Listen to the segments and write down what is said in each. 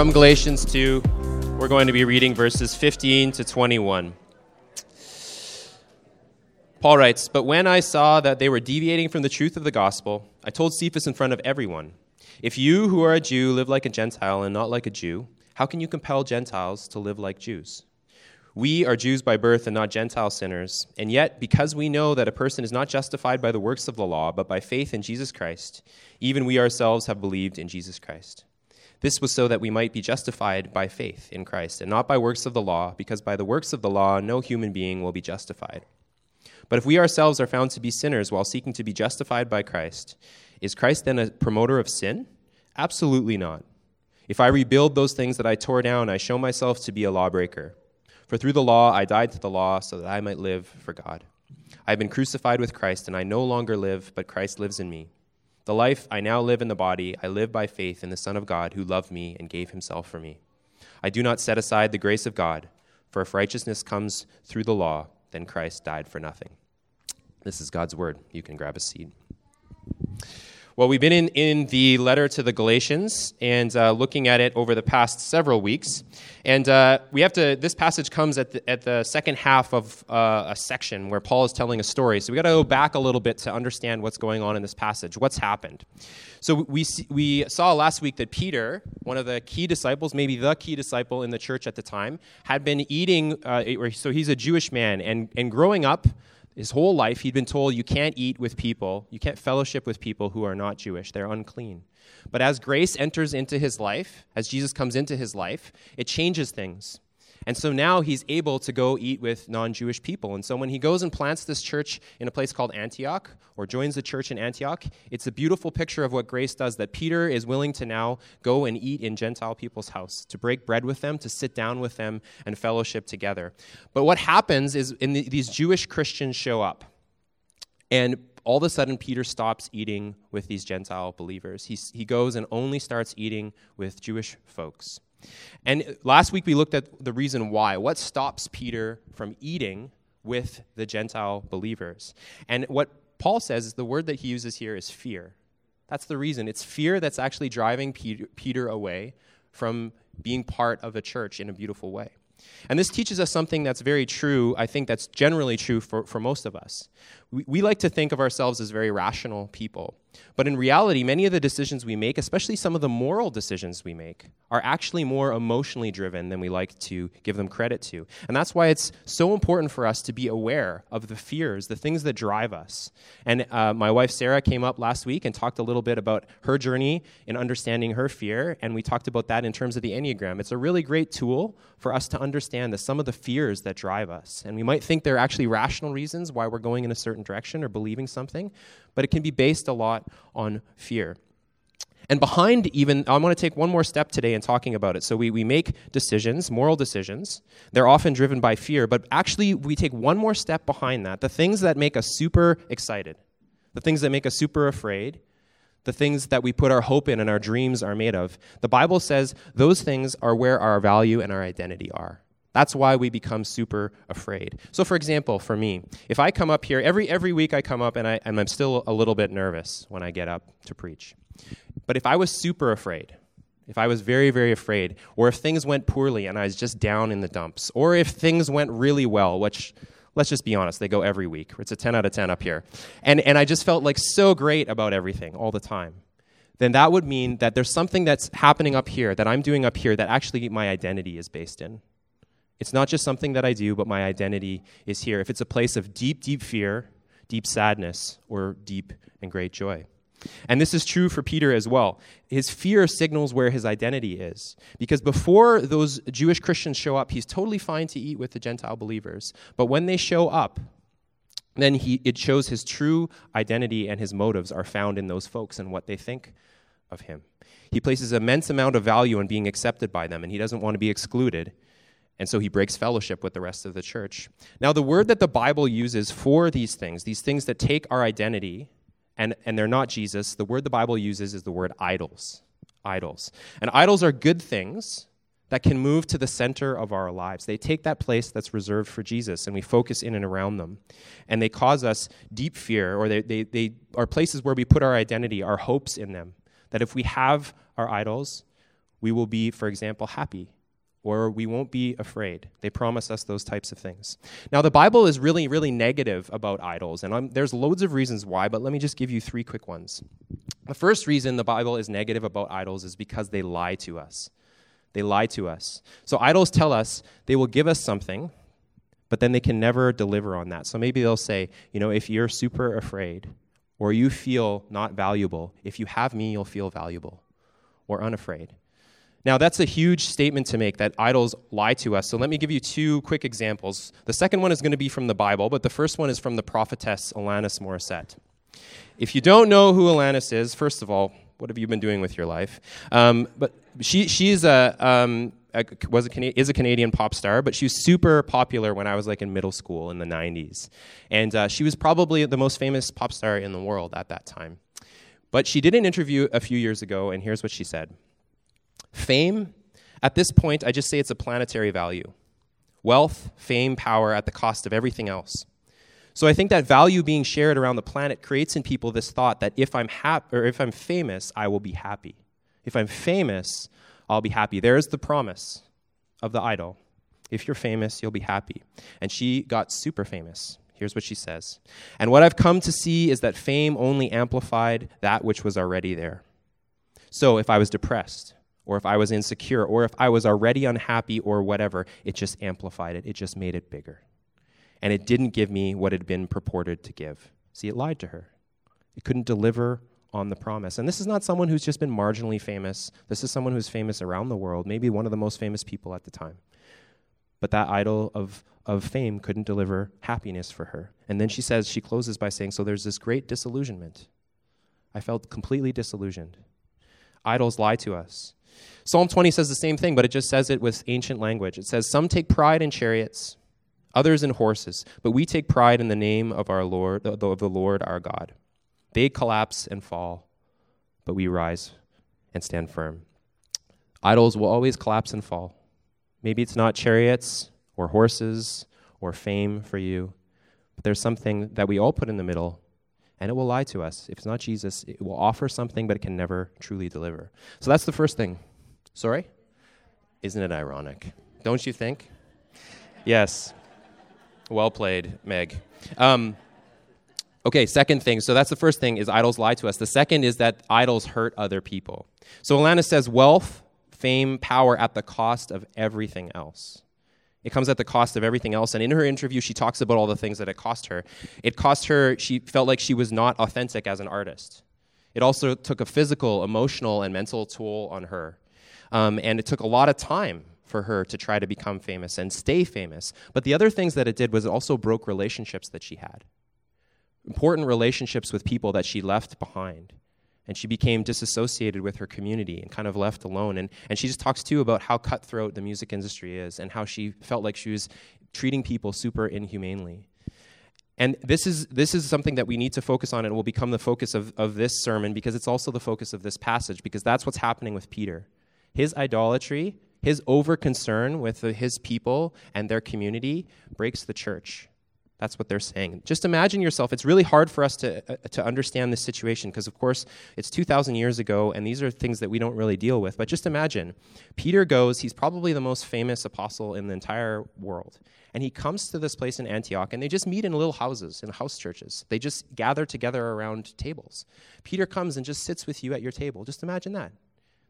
from Galatians 2, we're going to be reading verses 15 to 21. Paul writes, But when I saw that they were deviating from the truth of the gospel, I told Cephas in front of everyone, If you who are a Jew live like a Gentile and not like a Jew, how can you compel Gentiles to live like Jews? We are Jews by birth and not Gentile sinners, and yet, because we know that a person is not justified by the works of the law, but by faith in Jesus Christ, even we ourselves have believed in Jesus Christ. This was so that we might be justified by faith in Christ, and not by works of the law, because by the works of the law no human being will be justified. But if we ourselves are found to be sinners while seeking to be justified by Christ, is Christ then a promoter of sin? Absolutely not. If I rebuild those things that I tore down, I show myself to be a lawbreaker. For through the law I died to the law so that I might live for God. I have been crucified with Christ, and I no longer live, but Christ lives in me. The life I now live in the body, I live by faith in the Son of God who loved me and gave himself for me. I do not set aside the grace of God, for if righteousness comes through the law, then Christ died for nothing. This is God's word. You can grab a seat. Well, we've been in, in the letter to the Galatians and uh, looking at it over the past several weeks. And uh, we have to, this passage comes at the, at the second half of uh, a section where Paul is telling a story. So we got to go back a little bit to understand what's going on in this passage, what's happened. So we, we saw last week that Peter, one of the key disciples, maybe the key disciple in the church at the time, had been eating, uh, so he's a Jewish man, and, and growing up, his whole life, he'd been told you can't eat with people, you can't fellowship with people who are not Jewish. They're unclean. But as grace enters into his life, as Jesus comes into his life, it changes things. And so now he's able to go eat with non Jewish people. And so when he goes and plants this church in a place called Antioch, or joins the church in Antioch, it's a beautiful picture of what grace does that Peter is willing to now go and eat in Gentile people's house, to break bread with them, to sit down with them, and fellowship together. But what happens is in the, these Jewish Christians show up. And all of a sudden, Peter stops eating with these Gentile believers. He, he goes and only starts eating with Jewish folks. And last week we looked at the reason why. What stops Peter from eating with the Gentile believers? And what Paul says is the word that he uses here is fear. That's the reason. It's fear that's actually driving Peter, away from being part of a church in a beautiful way. And this teaches us something that's very true, I think that's generally true for, for most of us. We, we like to think of ourselves as very rational people. But in reality, many of the decisions we make, especially some of the moral decisions we make, are actually more emotionally driven than we like to give them credit to. And that's why it's so important for us to be aware of the fears, the things that drive us. And uh, my wife Sarah came up last week and talked a little bit about her journey in understanding her fear. And we talked about that in terms of the Enneagram. It's a really great tool for us to understand the, some of the fears that drive us. And we might think they're actually rational reasons why we're going in a certain direction or believing something, but it can be based a lot on fear. And behind even, I want to take one more step today in talking about it. So we, we make decisions, moral decisions. They're often driven by fear, but actually we take one more step behind that. The things that make us super excited, the things that make us super afraid, the things that we put our hope in and our dreams are made of. The Bible says those things are where our value and our identity are. That's why we become super afraid. So, for example, for me, if I come up here, every, every week I come up and, I, and I'm still a little bit nervous when I get up to preach. But if I was super afraid, if I was very, very afraid, or if things went poorly and I was just down in the dumps, or if things went really well, which, let's just be honest, they go every week. It's a 10 out of 10 up here. And, and I just felt like so great about everything all the time. Then that would mean that there's something that's happening up here, that I'm doing up here, that actually my identity is based in. It's not just something that I do, but my identity is here. If it's a place of deep, deep fear, deep sadness, or deep and great joy. And this is true for Peter as well. His fear signals where his identity is. Because before those Jewish Christians show up, he's totally fine to eat with the Gentile believers. But when they show up, then he, it shows his true identity and his motives are found in those folks and what they think of him. He places immense amount of value on being accepted by them, and he doesn't want to be excluded. And so he breaks fellowship with the rest of the church. Now, the word that the Bible uses for these things, these things that take our identity, and, and they're not Jesus, the word the Bible uses is the word idols. Idols. And idols are good things that can move to the center of our lives. They take that place that's reserved for Jesus, and we focus in and around them. And they cause us deep fear, or they, they, they are places where we put our identity, our hopes in them. That if we have our idols, we will be, for example, happy or we won't be afraid. They promise us those types of things. Now, the Bible is really, really negative about idols, and I'm, there's loads of reasons why, but let me just give you three quick ones. The first reason the Bible is negative about idols is because they lie to us. They lie to us. So, idols tell us they will give us something, but then they can never deliver on that. So, maybe they'll say, you know, if you're super afraid or you feel not valuable, if you have me, you'll feel valuable or unafraid. Now, that's a huge statement to make that idols lie to us. So, let me give you two quick examples. The second one is going to be from the Bible, but the first one is from the prophetess Alanis Morissette. If you don't know who Alanis is, first of all, what have you been doing with your life? Um, but she, she's a, um, a, was a, is a Canadian pop star, but she was super popular when I was like in middle school in the 90s. And uh, she was probably the most famous pop star in the world at that time. But she did an interview a few years ago, and here's what she said. Fame, at this point, I just say it's a planetary value. Wealth, fame, power at the cost of everything else. So I think that value being shared around the planet creates in people this thought that if I'm hap- or if I'm famous, I will be happy. If I'm famous, I'll be happy. There's the promise of the idol. If you're famous, you'll be happy. And she got super famous. Here's what she says. And what I've come to see is that fame only amplified that which was already there. So if I was depressed, or if I was insecure, or if I was already unhappy, or whatever, it just amplified it. It just made it bigger. And it didn't give me what had been purported to give. See, it lied to her. It couldn't deliver on the promise. And this is not someone who's just been marginally famous. This is someone who's famous around the world, maybe one of the most famous people at the time. But that idol of, of fame couldn't deliver happiness for her. And then she says, she closes by saying, So there's this great disillusionment. I felt completely disillusioned. Idols lie to us. Psalm 20 says the same thing, but it just says it with ancient language. It says, Some take pride in chariots, others in horses, but we take pride in the name of our Lord, of the Lord our God. They collapse and fall, but we rise and stand firm. Idols will always collapse and fall. Maybe it's not chariots or horses or fame for you, but there's something that we all put in the middle and it will lie to us. If it's not Jesus, it will offer something, but it can never truly deliver. So that's the first thing. Sorry? Isn't it ironic? Don't you think? Yes. Well played, Meg. Um, okay, second thing. So that's the first thing is idols lie to us. The second is that idols hurt other people. So Alanis says wealth, fame, power at the cost of everything else. It comes at the cost of everything else. And in her interview, she talks about all the things that it cost her. It cost her, she felt like she was not authentic as an artist. It also took a physical, emotional, and mental toll on her. Um, and it took a lot of time for her to try to become famous and stay famous. But the other things that it did was it also broke relationships that she had important relationships with people that she left behind and she became disassociated with her community and kind of left alone. And, and she just talks too about how cutthroat the music industry is and how she felt like she was treating people super inhumanely. And this is, this is something that we need to focus on and will become the focus of, of this sermon because it's also the focus of this passage because that's what's happening with Peter. His idolatry, his over concern with his people and their community breaks the church. That's what they're saying. Just imagine yourself. It's really hard for us to, uh, to understand this situation because, of course, it's 2,000 years ago, and these are things that we don't really deal with. But just imagine Peter goes, he's probably the most famous apostle in the entire world. And he comes to this place in Antioch, and they just meet in little houses, in house churches. They just gather together around tables. Peter comes and just sits with you at your table. Just imagine that.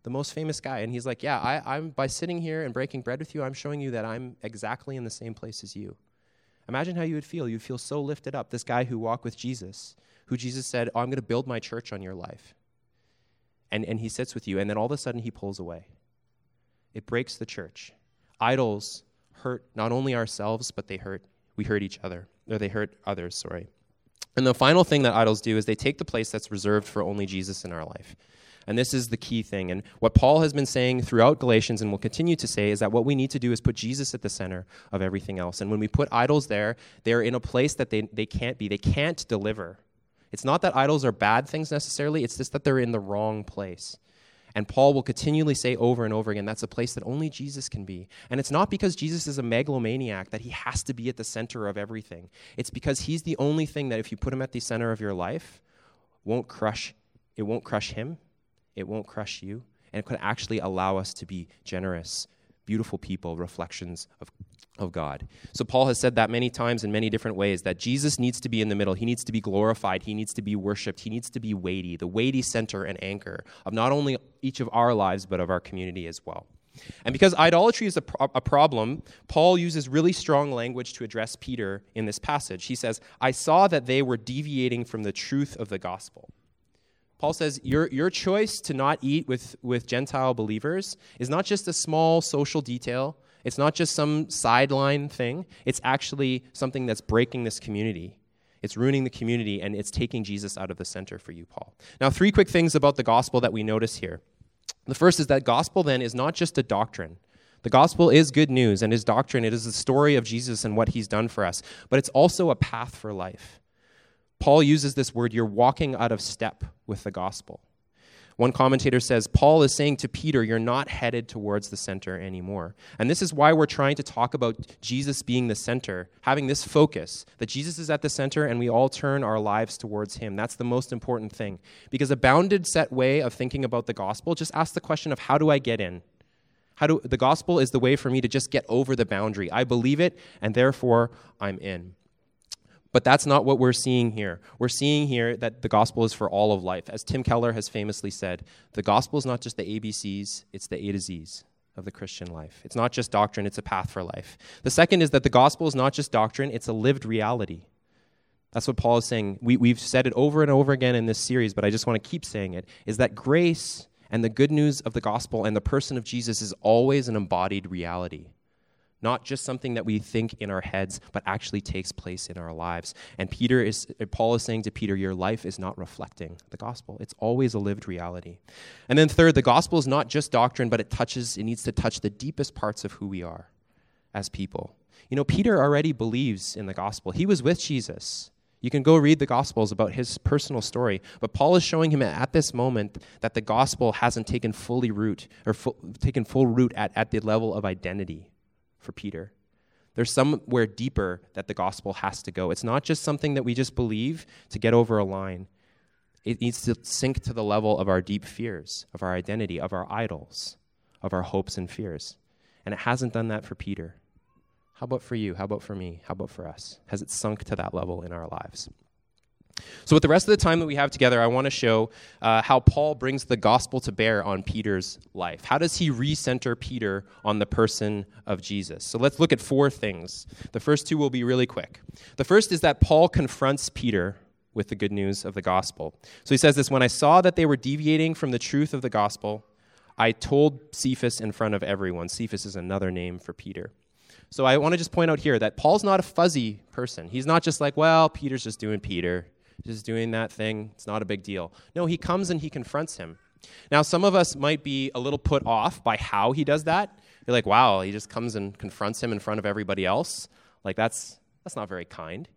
The most famous guy. And he's like, Yeah, I, I'm by sitting here and breaking bread with you, I'm showing you that I'm exactly in the same place as you. Imagine how you would feel. You'd feel so lifted up. This guy who walked with Jesus, who Jesus said, Oh, I'm going to build my church on your life. And, and he sits with you, and then all of a sudden he pulls away. It breaks the church. Idols hurt not only ourselves, but they hurt, we hurt each other, or they hurt others, sorry. And the final thing that idols do is they take the place that's reserved for only Jesus in our life. And this is the key thing. And what Paul has been saying throughout Galatians and will continue to say is that what we need to do is put Jesus at the center of everything else. And when we put idols there, they're in a place that they, they can't be. They can't deliver. It's not that idols are bad things necessarily, it's just that they're in the wrong place. And Paul will continually say over and over again, that's a place that only Jesus can be. And it's not because Jesus is a megalomaniac that he has to be at the center of everything. It's because he's the only thing that if you put him at the center of your life, won't crush, it won't crush him, it won't crush you, and it could actually allow us to be generous, beautiful people, reflections of, of God. So, Paul has said that many times in many different ways that Jesus needs to be in the middle. He needs to be glorified. He needs to be worshiped. He needs to be weighty, the weighty center and anchor of not only each of our lives, but of our community as well. And because idolatry is a, pro- a, problem, Paul uses really strong language to address Peter in this passage. He says, I saw that they were deviating from the truth of the gospel. Paul says, Your, your choice to not eat with, with Gentile believers is not just a small social detail, it's not just some sideline thing, it's actually something that's breaking this community. It's ruining the community, and it's taking Jesus out of the center for you, Paul. Now, three quick things about the gospel that we notice here. The first is that gospel then is not just a doctrine. The gospel is good news and is doctrine. It is the story of Jesus and what he's done for us, but it's also a path for life. Paul uses this word, you're walking out of step with the gospel. One commentator says, Paul is saying to Peter, You're not headed towards the center anymore. And this is why we're trying to talk about Jesus being the center, having this focus that Jesus is at the center and we all turn our lives towards him. That's the most important thing. Because a bounded set way of thinking about the gospel just asks the question of how do I get in? How do, the gospel is the way for me to just get over the boundary. I believe it, and therefore I'm in. But that's not what we're seeing here. We're seeing here that the gospel is for all of life. As Tim Keller has famously said, the gospel is not just the ABCs, it's the A to Zs of the Christian life. It's not just doctrine, it's a path for life. The second is that the gospel is not just doctrine, it's a lived reality. That's what Paul is saying. We, we've said it over and over again in this series, but I just want to keep saying it is that grace and the good news of the gospel and the person of Jesus is always an embodied reality not just something that we think in our heads, but actually takes place in our lives. And Peter is Paul is saying to Peter, your life is not reflecting the gospel. It's always a lived reality. And then third, the gospel is not just doctrine, but it touches it needs to touch the deepest parts of who we are as people. You know, Peter already believes in the gospel. He was with Jesus. You can go read the Gospels about his personal story, but Paul is showing him at this moment that the gospel hasn't taken fully root or full, taken full root at, at the level of identity for Peter. There's somewhere deeper that the gospel has to go. It's not just something that we just believe to get over a line. It needs to sink to the level of our deep fears, of our identity, of our idols, of our hopes and fears. And it hasn't done that for Peter. How about for you? How about for me? How about for us? Has it sunk to that level in our lives? So, with the rest of the time that we have together, I want to show uh, how Paul brings the gospel to bear on Peter's life. How does he recenter Peter on the person of Jesus? So, let's look at four things. The first two will be really quick. The first is that Paul confronts Peter with the good news of the gospel. So, he says this When I saw that they were deviating from the truth of the gospel, I told Cephas in front of everyone. Cephas is another name for Peter. So, I want to just point out here that Paul's not a fuzzy person. He's not just like, well, Peter's just doing Peter just doing that thing. It's not a big deal. No, he comes and he confronts him. Now, some of us might be a little put off by how he does that. You're like, wow, he just comes and confronts him in front of everybody else. Like, that's, that's not very kind.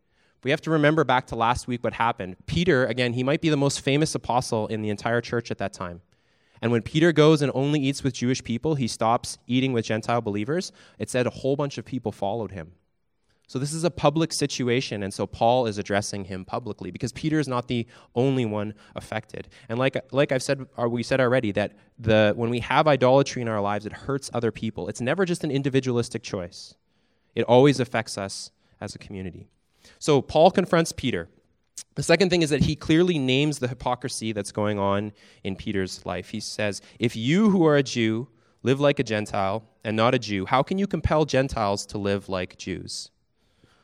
We have to remember back to last week what happened. Peter, again, he might be the most famous apostle in the entire church at that time. And when Peter goes and only eats with Jewish people, he stops eating with Gentile believers. It said a whole bunch of people followed him. So this is a public situation, and so Paul is addressing him publicly because Peter is not the only one affected. And like like I've said, or we said already, that the when we have idolatry in our lives, it hurts other people. It's never just an individualistic choice. It always affects us as a community. So Paul confronts Peter. The second thing is that he clearly names the hypocrisy that's going on in Peter's life. He says, If you who are a Jew live like a Gentile and not a Jew, how can you compel Gentiles to live like Jews?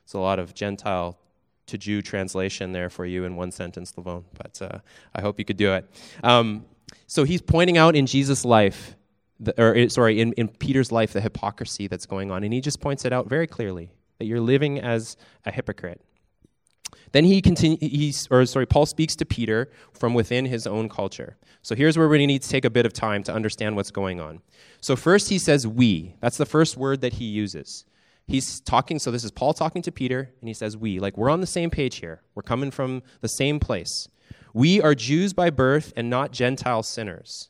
It's a lot of Gentile to Jew translation there for you in one sentence, Lavone, but uh, I hope you could do it. Um, so he's pointing out in Jesus' life, the, or eh, sorry, in, in Peter's life, the hypocrisy that's going on, and he just points it out very clearly that you're living as a hypocrite. Then he continues, or sorry, Paul speaks to Peter from within his own culture. So here's where we need to take a bit of time to understand what's going on. So first he says we. That's the first word that he uses he's talking, so this is Paul talking to Peter, and he says, We. Like, we're on the same page here. We're coming from the same place. We are Jews by birth and not Gentile sinners.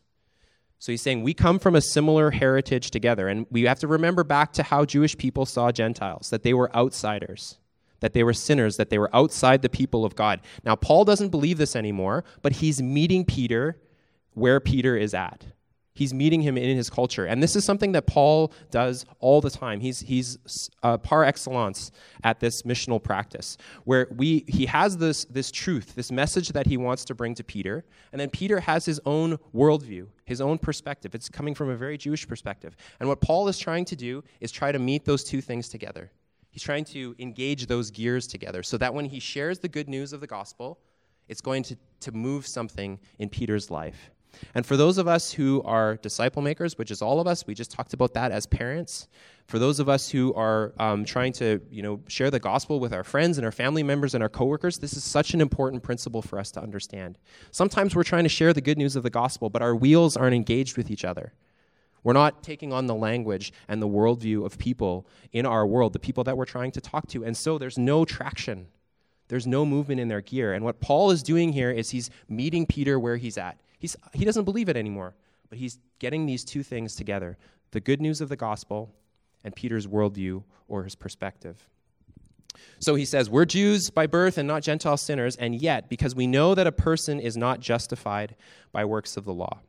So he's saying we come from a similar heritage together. And we have to remember back to how Jewish people saw Gentiles, that they were outsiders, that they were sinners, that they were outside the people of God. Now, Paul doesn't believe this anymore, but he's meeting Peter where Peter is at. He's meeting him in his culture. And this is something that Paul does all the time. He's, he's uh, par excellence at this missional practice, where we, he has this, this truth, this message that he wants to bring to Peter. And then Peter has his own worldview, his own perspective. It's coming from a very Jewish perspective. And what Paul is trying to do is try to meet those two things together. He's trying to engage those gears together so that when he shares the good news of the gospel, it's going to, to move something in Peter's life. And for those of us who are disciple makers, which is all of us, we just talked about that as parents. For those of us who are um, trying to, you know, share the gospel with our friends and our family members and our coworkers, this is such an important principle for us to understand. Sometimes we're trying to share the good news of the gospel, but our wheels aren't engaged with each other. We're not taking on the language and the worldview of people in our world, the people that we're trying to talk to. And so there's no traction. There's no movement in their gear. And what Paul is doing here is he's meeting Peter where he's at. He's, he doesn't believe it anymore, but he's getting these two things together the good news of the gospel and Peter's worldview or his perspective. So he says, We're Jews by birth and not Gentile sinners, and yet, because we know that a person is not justified by works of the law.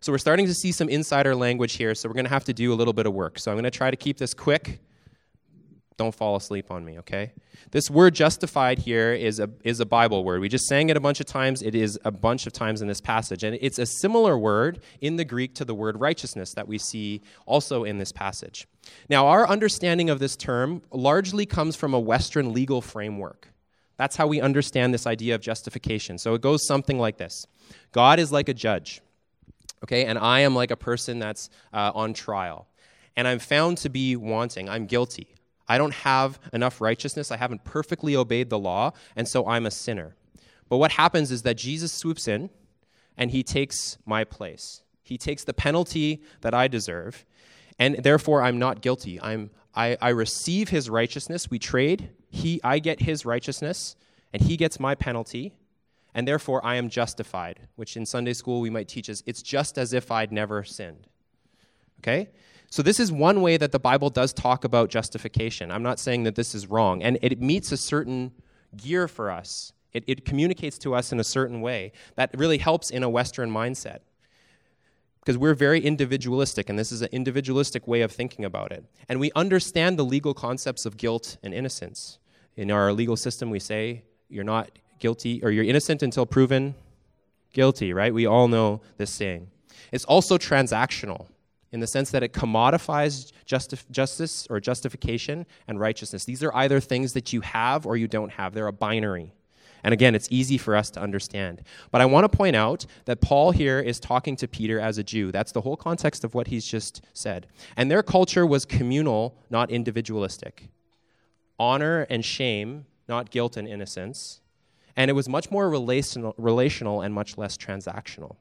So we're starting to see some insider language here, so we're going to have to do a little bit of work. So I'm going to try to keep this quick don't fall asleep on me, okay? This word justified here is a, is a Bible word. We just sang it a bunch of times. It is a bunch of times in this passage. And it's a similar word in the Greek to the word righteousness that we see also in this passage. Now, our understanding of this term largely comes from a Western legal framework. That's how we understand this idea of justification. So it goes something like this God is like a judge, okay? And I am like a person that's uh, on trial. And I'm found to be wanting, I'm guilty. I don't have enough righteousness. I haven't perfectly obeyed the law, and so I'm a sinner. But what happens is that Jesus swoops in and he takes my place. He takes the penalty that I deserve, and therefore I'm not guilty. I'm, I, I receive his righteousness. We trade. He, I get his righteousness, and he gets my penalty, and therefore I am justified, which in Sunday school we might teach us it's just as if I'd never sinned. Okay? So, this is one way that the Bible does talk about justification. I'm not saying that this is wrong. And it meets a certain gear for us, it, it communicates to us in a certain way that really helps in a Western mindset. Because we're very individualistic, and this is an individualistic way of thinking about it. And we understand the legal concepts of guilt and innocence. In our legal system, we say you're not guilty, or you're innocent until proven guilty, right? We all know this saying. It's also transactional in the sense that it commodifies justi- justice or justification and righteousness. These are either things that you have or you don't have, they're a binary. And again, it's easy for us to understand. But I want to point out that Paul here is talking to Peter as a Jew. That's the whole context of what he's just said. And their culture was communal, not individualistic. Honor and shame, not guilt and innocence. And it was much more relational, relational and much less transactional.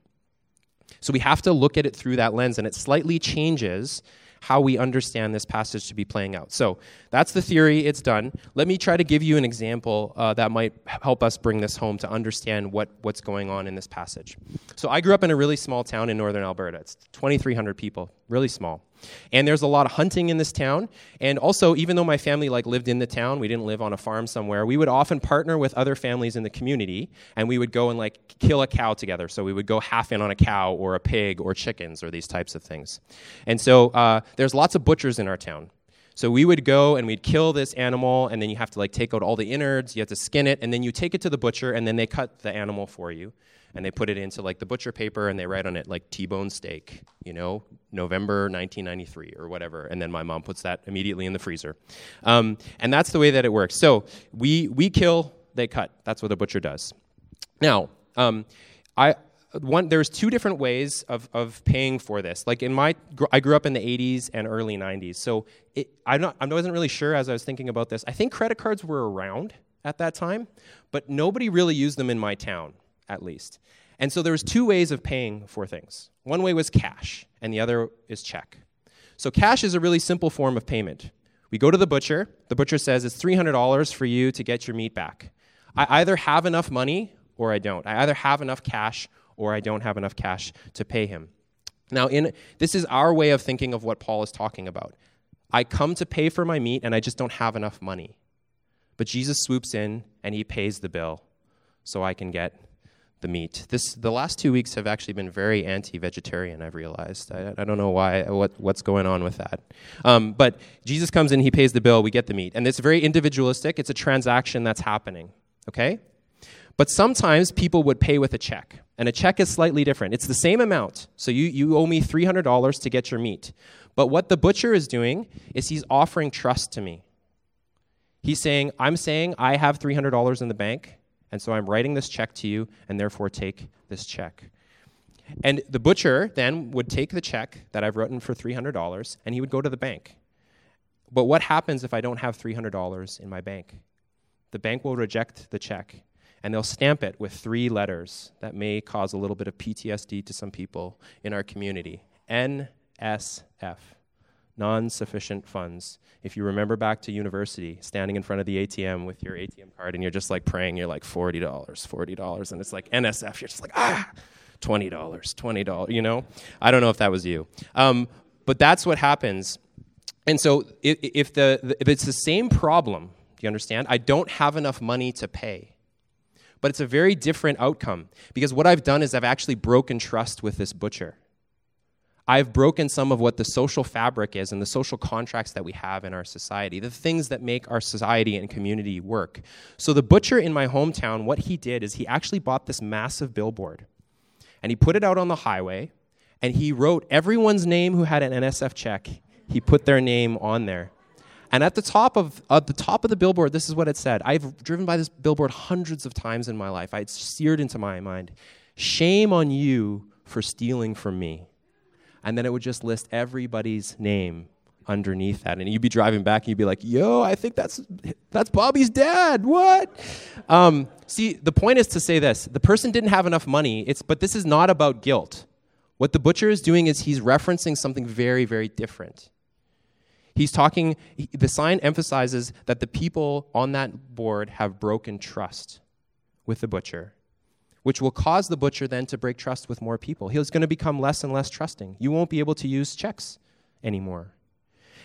So we have to look at it through that lens, and it slightly changes how we understand this passage to be playing out. So that's the theory, it's done. Let me try to give you an example uh, that might help us bring this home to understand what, what's going on in this passage. So I grew up in a really small town in northern Alberta. It's 2,300 people, really small. And there's a lot of hunting in this town. And also, even though my family like lived in the town, we didn't live on a farm somewhere. We would often partner with other families in the community, and we would go and like kill a cow together. So we would go half in on a cow or a pig or chickens or these types of things. And so uh, there's lots of butchers in our town. So we would go and we'd kill this animal, and then you have to like take out all the innards, you have to skin it, and then you take it to the butcher, and then they cut the animal for you and they put it into like the butcher paper and they write on it like T-bone steak, you know, November 1993 or whatever, and then my mom puts that immediately in the freezer, um, and that's the way that it works. So we we kill, they cut. That's what a butcher does. Now, um, I one there's two different ways of, of paying for this like in my i grew up in the 80s and early 90s so it, I'm not, i wasn't really sure as i was thinking about this i think credit cards were around at that time but nobody really used them in my town at least. And so there was two ways of paying for things. One way was cash, and the other is check. So cash is a really simple form of payment. We go to the butcher. The butcher says it's $300 for you to get your meat back. I either have enough money or I don't. I either have enough cash or I don't have enough cash to pay him. Now, in, this is our way of thinking of what Paul is talking about. I come to pay for my meat and I just don't have enough money. But Jesus swoops in and he pays the bill so I can get the meat. This the last two weeks have actually been very anti-vegetarian. I've realized. I, I don't know why. What what's going on with that? Um, but Jesus comes in, he pays the bill, we get the meat, and it's very individualistic. It's a transaction that's happening. Okay, but sometimes people would pay with a check, and a check is slightly different. It's the same amount. So you you owe me three hundred dollars to get your meat, but what the butcher is doing is he's offering trust to me. He's saying, I'm saying I have $300 in the bank, and so I'm writing this check to you, and therefore take this check. And the butcher then would take the check that I've written for $300 and he would go to the bank. But what happens if I don't have $300 in my bank? The bank will reject the check and they'll stamp it with three letters that may cause a little bit of PTSD to some people in our community NSF non sufficient funds. If you remember back to university, standing in front of the ATM with your ATM card and you're just like praying, you're like $40, $40, and it's like NSF, you're just like, ah, $20, $20, you know? I don't know if that was you. Um, but that's what happens. And so if, if, the, if it's the same problem, do you understand? I don't have enough money to pay. But it's a very different outcome because what I've done is I've actually broken trust with this butcher. I've broken some of what the social fabric is and the social contracts that we have in our society, the things that make our society and community work. So, the butcher in my hometown, what he did is he actually bought this massive billboard and he put it out on the highway and he wrote everyone's name who had an NSF check, he put their name on there. And at the top of at the top of the billboard, this is what it said. I've driven by this billboard hundreds of times in my life. It's seared into my mind. Shame on you for stealing from me and then it would just list everybody's name underneath that. And you'd be driving back and you'd be like, yo, I think that's, that's Bobby's dad. What? Um, see, the point is to say this the person didn't have enough money, it's, but this is not about guilt. What the butcher is doing is he's referencing something very, very different. He's talking, the sign emphasizes that the people on that board have broken trust with the butcher which will cause the butcher then to break trust with more people. He's going to become less and less trusting. You won't be able to use checks anymore.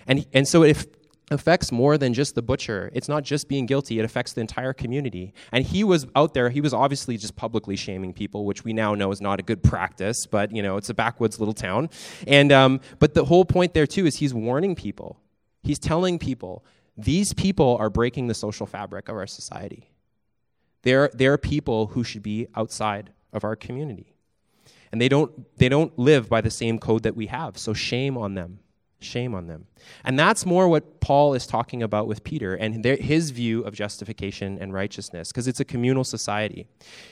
And, and so it affects more than just the butcher. It's not just being guilty, it affects the entire community. And he was out there, he was obviously just publicly shaming people, which we now know is not a good practice, but you know, it's a backwoods little town. And, um, but the whole point there too is he's warning people. He's telling people, these people are breaking the social fabric of our society. They're, they're people who should be outside of our community. And they don't, they don't live by the same code that we have. So shame on them. Shame on them. And that's more what Paul is talking about with Peter and their, his view of justification and righteousness, because it's a communal society.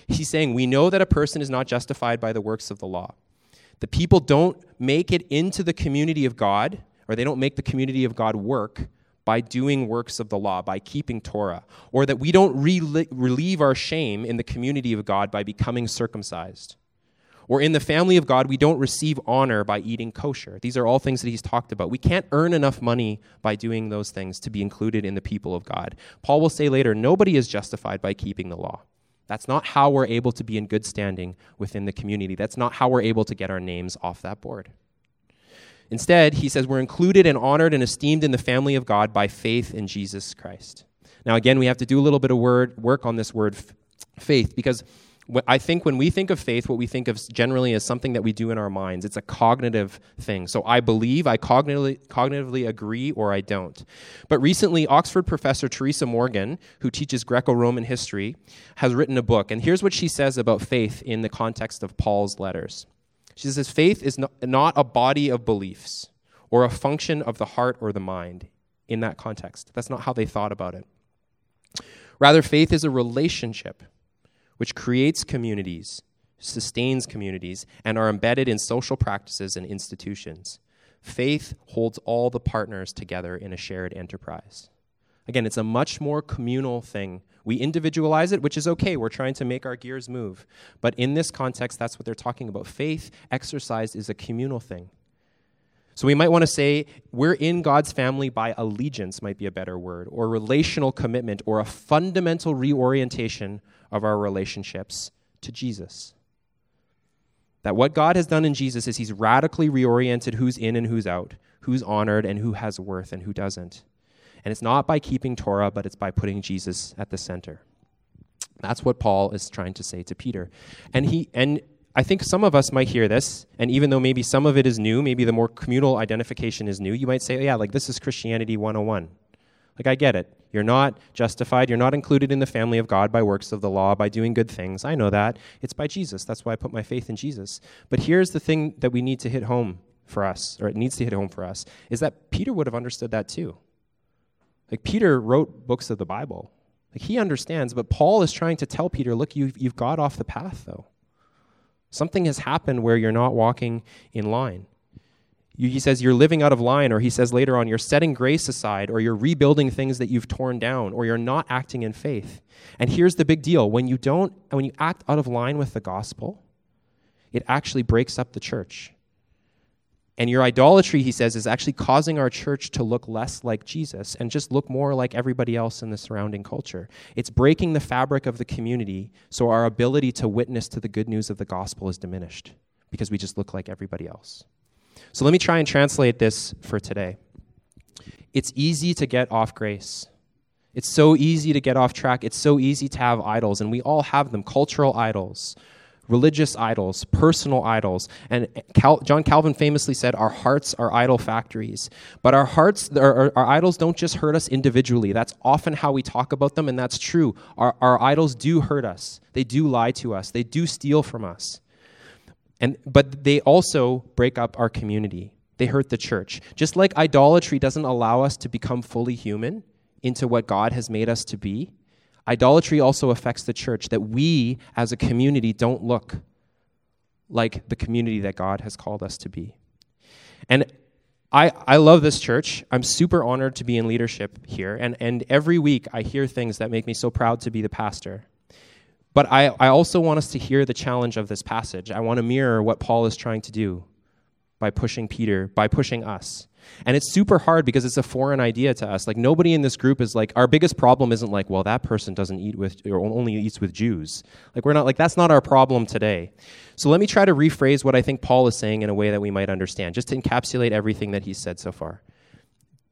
He's saying, We know that a person is not justified by the works of the law. The people don't make it into the community of God, or they don't make the community of God work by doing works of the law, by keeping Torah, or that we don't relieve our shame in the community of God by becoming circumcised. Or in the family of God, we don't receive honor by eating kosher. These are all things that he's talked about. We can't earn enough money by doing those things to be included in the people of God. Paul will say later nobody is justified by keeping the law. That's not how we're able to be in good standing within the community. That's not how we're able to get our names off that board. Instead, he says we're included and honored and esteemed in the family of God by faith in Jesus Christ. Now, again, we have to do a little bit of word, work on this word faith because I think when we think of faith, what we think of generally is something that we do in our minds. It's a cognitive thing. So I believe, I cognitively, cognitively agree, or I don't. But recently, Oxford professor Teresa Morgan, who teaches Greco Roman history, has written a book. And here's what she says about faith in the context of Paul's letters. She says, faith is not a body of beliefs or a function of the heart or the mind in that context. That's not how they thought about it. Rather, faith is a relationship which creates communities, sustains communities, and are embedded in social practices and institutions. Faith holds all the partners together in a shared enterprise. Again, it's a much more communal thing. We individualize it, which is okay. We're trying to make our gears move. But in this context, that's what they're talking about. Faith exercised is a communal thing. So we might want to say we're in God's family by allegiance, might be a better word, or relational commitment, or a fundamental reorientation of our relationships to Jesus. That what God has done in Jesus is He's radically reoriented who's in and who's out, who's honored and who has worth and who doesn't. And it's not by keeping Torah, but it's by putting Jesus at the center. That's what Paul is trying to say to Peter. And he and I think some of us might hear this, and even though maybe some of it is new, maybe the more communal identification is new, you might say, oh, yeah, like this is Christianity 101. Like, I get it. You're not justified. You're not included in the family of God by works of the law, by doing good things. I know that. It's by Jesus. That's why I put my faith in Jesus. But here's the thing that we need to hit home for us, or it needs to hit home for us, is that Peter would have understood that too. Like, Peter wrote books of the Bible. Like, he understands, but Paul is trying to tell Peter, look, you've, you've got off the path, though. Something has happened where you're not walking in line. You, he says you're living out of line, or he says later on, you're setting grace aside, or you're rebuilding things that you've torn down, or you're not acting in faith. And here's the big deal when you don't, when you act out of line with the gospel, it actually breaks up the church. And your idolatry, he says, is actually causing our church to look less like Jesus and just look more like everybody else in the surrounding culture. It's breaking the fabric of the community, so our ability to witness to the good news of the gospel is diminished because we just look like everybody else. So let me try and translate this for today. It's easy to get off grace. It's so easy to get off track. It's so easy to have idols, and we all have them cultural idols, religious idols, personal idols. And Cal- John Calvin famously said, Our hearts are idol factories. But our hearts, our, our, idols don't just hurt us individually. That's often how we talk about them, and that's true. Our, our idols do hurt us, they do lie to us, they do steal from us. And, but they also break up our community. They hurt the church. Just like idolatry doesn't allow us to become fully human into what God has made us to be, idolatry also affects the church, that we as a community don't look like the community that God has called us to be. And I, I love this church. I'm super honored to be in leadership here. And, and every week I hear things that make me so proud to be the pastor. But I, I also want us to hear the challenge of this passage. I want to mirror what Paul is trying to do by pushing Peter, by pushing us. And it's super hard because it's a foreign idea to us. Like nobody in this group is like our biggest problem isn't like, well, that person doesn't eat with or only eats with Jews. Like we're not like that's not our problem today. So let me try to rephrase what I think Paul is saying in a way that we might understand, just to encapsulate everything that he's said so far.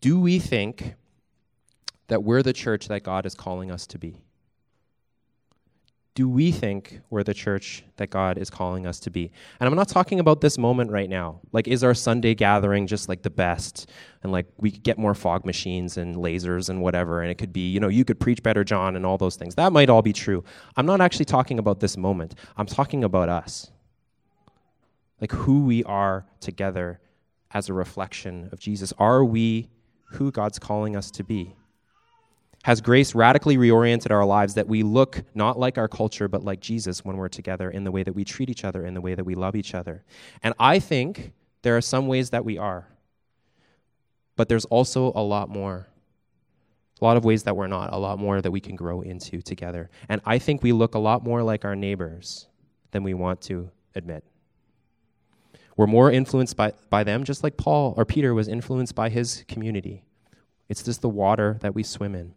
Do we think that we're the church that God is calling us to be? Do we think we're the church that God is calling us to be? And I'm not talking about this moment right now. Like, is our Sunday gathering just like the best? And like, we get more fog machines and lasers and whatever. And it could be, you know, you could preach better, John, and all those things. That might all be true. I'm not actually talking about this moment. I'm talking about us. Like, who we are together as a reflection of Jesus. Are we who God's calling us to be? Has grace radically reoriented our lives that we look not like our culture, but like Jesus when we're together in the way that we treat each other, in the way that we love each other? And I think there are some ways that we are, but there's also a lot more. A lot of ways that we're not, a lot more that we can grow into together. And I think we look a lot more like our neighbors than we want to admit. We're more influenced by, by them, just like Paul or Peter was influenced by his community. It's just the water that we swim in.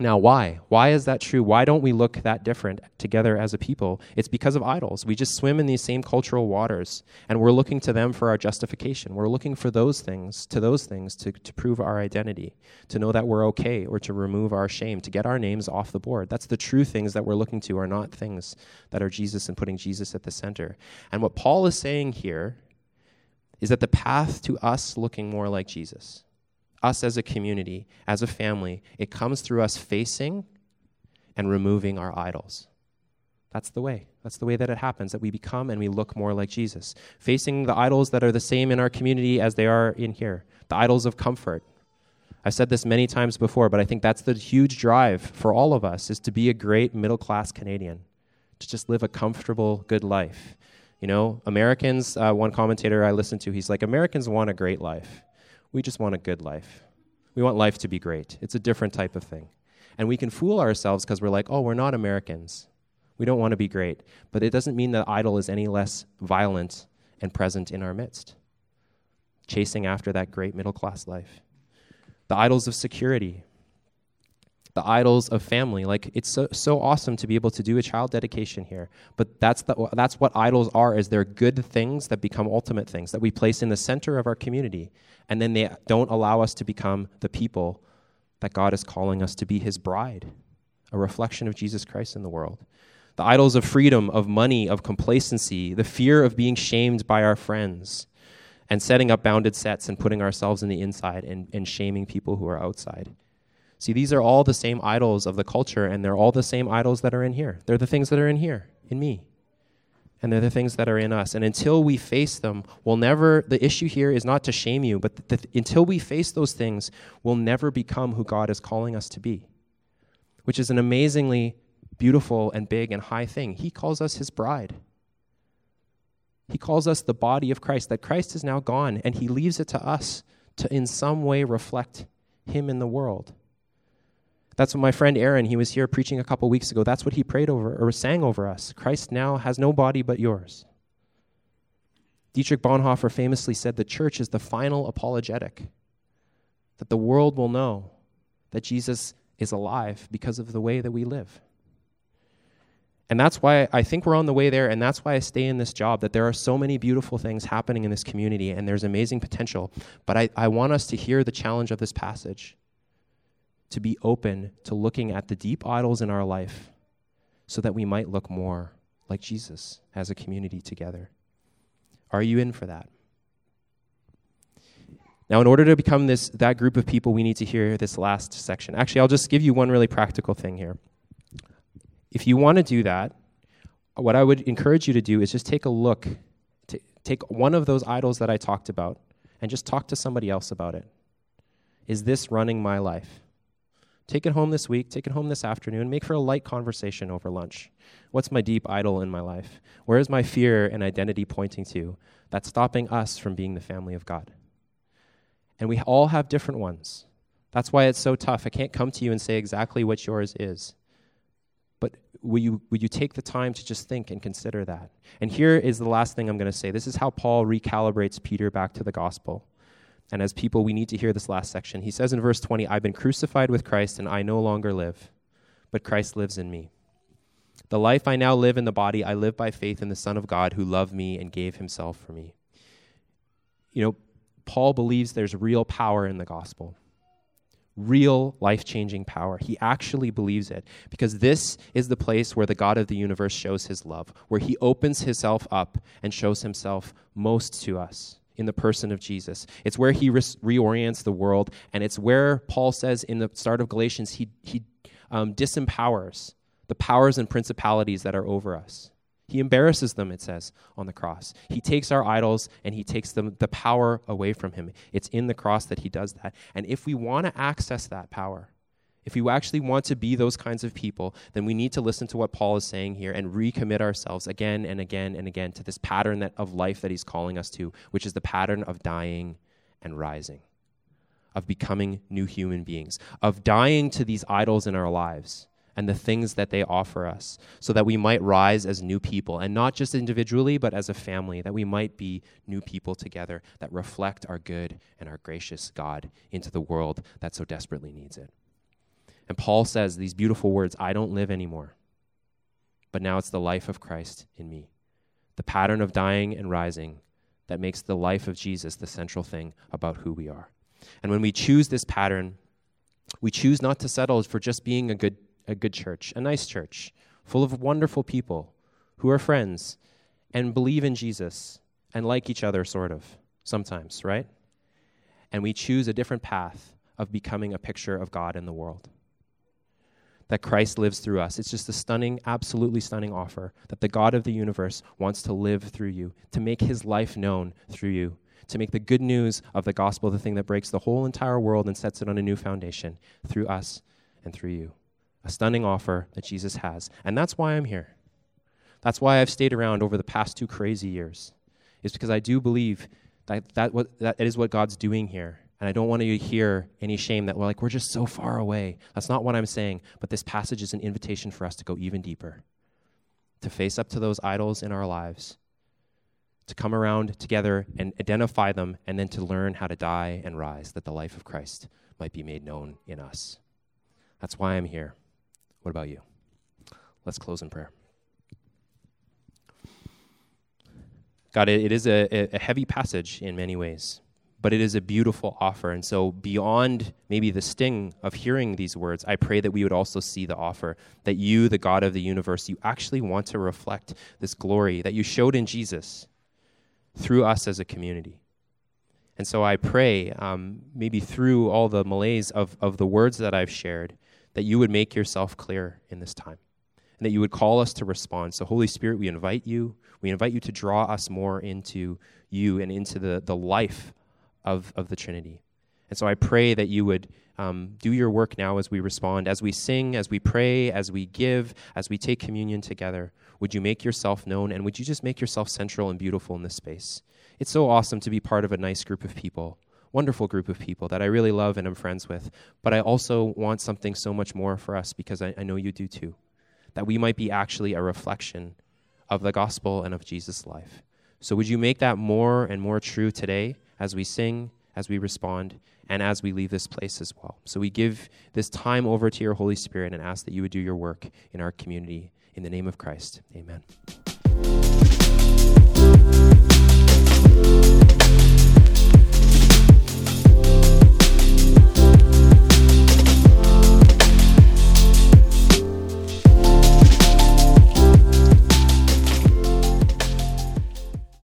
Now, why? Why is that true? Why don't we look that different together as a people? It's because of idols. We just swim in these same cultural waters, and we're looking to them for our justification. We're looking for those things, to those things, to, to prove our identity, to know that we're okay, or to remove our shame, to get our names off the board. That's the true things that we're looking to, are not things that are Jesus and putting Jesus at the center. And what Paul is saying here is that the path to us looking more like Jesus us as a community, as a family, it comes through us facing and removing our idols. That's the way. That's the way that it happens, that we become and we look more like Jesus. Facing the idols that are the same in our community as they are in here, the idols of comfort. I've said this many times before, but I think that's the huge drive for all of us is to be a great middle class Canadian, to just live a comfortable, good life. You know, Americans, uh, one commentator I listened to, he's like, Americans want a great life. We just want a good life. We want life to be great. It's a different type of thing. And we can fool ourselves because we're like, oh, we're not Americans. We don't want to be great. But it doesn't mean that idol is any less violent and present in our midst, chasing after that great middle class life. The idols of security, the idols of family. Like it's so, so awesome to be able to do a child dedication here. But that's the, that's what idols are is they're good things that become ultimate things that we place in the center of our community and then they don't allow us to become the people that God is calling us to be his bride, a reflection of Jesus Christ in the world. The idols of freedom, of money, of complacency, the fear of being shamed by our friends, and setting up bounded sets and putting ourselves in the inside and, and shaming people who are outside. See, these are all the same idols of the culture, and they're all the same idols that are in here. They're the things that are in here, in me. And they're the things that are in us. And until we face them, we'll never, the issue here is not to shame you, but the, until we face those things, we'll never become who God is calling us to be, which is an amazingly beautiful and big and high thing. He calls us his bride. He calls us the body of Christ, that Christ is now gone, and he leaves it to us to in some way reflect him in the world. That's what my friend Aaron, he was here preaching a couple weeks ago. That's what he prayed over or sang over us. Christ now has no body but yours. Dietrich Bonhoeffer famously said the church is the final apologetic, that the world will know that Jesus is alive because of the way that we live. And that's why I think we're on the way there, and that's why I stay in this job, that there are so many beautiful things happening in this community, and there's amazing potential. But I, I want us to hear the challenge of this passage, to be open to looking at the deep idols in our life, so that we might look more like Jesus as a community together. Are you in for that? Now, in order to become this, that group of people, we need to hear this last section. Actually, I'll just give you one really practical thing here. If you want to do that, what I would encourage you to do is just take a look, to take one of those idols that I talked about, and just talk to somebody else about it. Is this running my life? Take it home this week, take it home this afternoon, make for a light conversation over lunch. What's my deep idol in my life? Where is my fear and identity pointing to that's stopping us from being the family of God? And we all have different ones. That's why it's so tough. I can't come to you and say exactly what yours is. But will you, will you take the time to just think and consider that? And here is the last thing I'm going to say. This is how Paul recalibrates Peter back to the gospel. And as people, we need to hear this last section. He says in verse 20, I've been crucified with Christ, and I no longer live, but Christ lives in me. The life I now live in the body, I live by faith in the Son of God who loved me and gave himself for me. You know, Paul believes there's real power in the gospel real life changing power. He actually believes it because this is the place where the God of the universe shows his love, where he opens himself up and shows himself most to us in the person of Jesus. It's where he re- reorients the world, and it's where Paul says in the start of Galatians, he, he um, disempowers the powers and principalities that are over us. He embarrasses them, it says, on the cross. He takes our idols and he takes them, the power away from him. It's in the cross that he does that. And if we want to access that power, if we actually want to be those kinds of people, then we need to listen to what Paul is saying here and recommit ourselves again and again and again to this pattern that, of life that he's calling us to, which is the pattern of dying and rising, of becoming new human beings, of dying to these idols in our lives and the things that they offer us, so that we might rise as new people, and not just individually, but as a family, that we might be new people together that reflect our good and our gracious God into the world that so desperately needs it. And Paul says these beautiful words I don't live anymore, but now it's the life of Christ in me. The pattern of dying and rising that makes the life of Jesus the central thing about who we are. And when we choose this pattern, we choose not to settle for just being a good a good church, a nice church, full of wonderful people who are friends and believe in Jesus and like each other, sort of, sometimes, right? And we choose a different path of becoming a picture of God in the world. That Christ lives through us. It's just a stunning, absolutely stunning offer that the God of the universe wants to live through you, to make his life known through you, to make the good news of the gospel the thing that breaks the whole entire world and sets it on a new foundation through us and through you a stunning offer that Jesus has. And that's why I'm here. That's why I've stayed around over the past two crazy years, is because I do believe that that, what, that is what God's doing here. And I don't want you to hear any shame that we're like, we're just so far away. That's not what I'm saying. But this passage is an invitation for us to go even deeper, to face up to those idols in our lives, to come around together and identify them, and then to learn how to die and rise, that the life of Christ might be made known in us. That's why I'm here. What about you? Let's close in prayer. God, it is a, a heavy passage in many ways, but it is a beautiful offer. And so, beyond maybe the sting of hearing these words, I pray that we would also see the offer that you, the God of the universe, you actually want to reflect this glory that you showed in Jesus through us as a community. And so, I pray, um, maybe through all the malaise of, of the words that I've shared, that you would make yourself clear in this time and that you would call us to respond. So, Holy Spirit, we invite you. We invite you to draw us more into you and into the, the life of, of the Trinity. And so I pray that you would um, do your work now as we respond, as we sing, as we pray, as we give, as we take communion together. Would you make yourself known and would you just make yourself central and beautiful in this space? It's so awesome to be part of a nice group of people, wonderful group of people that I really love and am friends with. But I also want something so much more for us because I, I know you do too. That we might be actually a reflection of the gospel and of Jesus' life. So would you make that more and more true today? as we sing, as we respond, and as we leave this place as well. So we give this time over to your Holy Spirit and ask that you would do your work in our community. In the name of Christ, amen.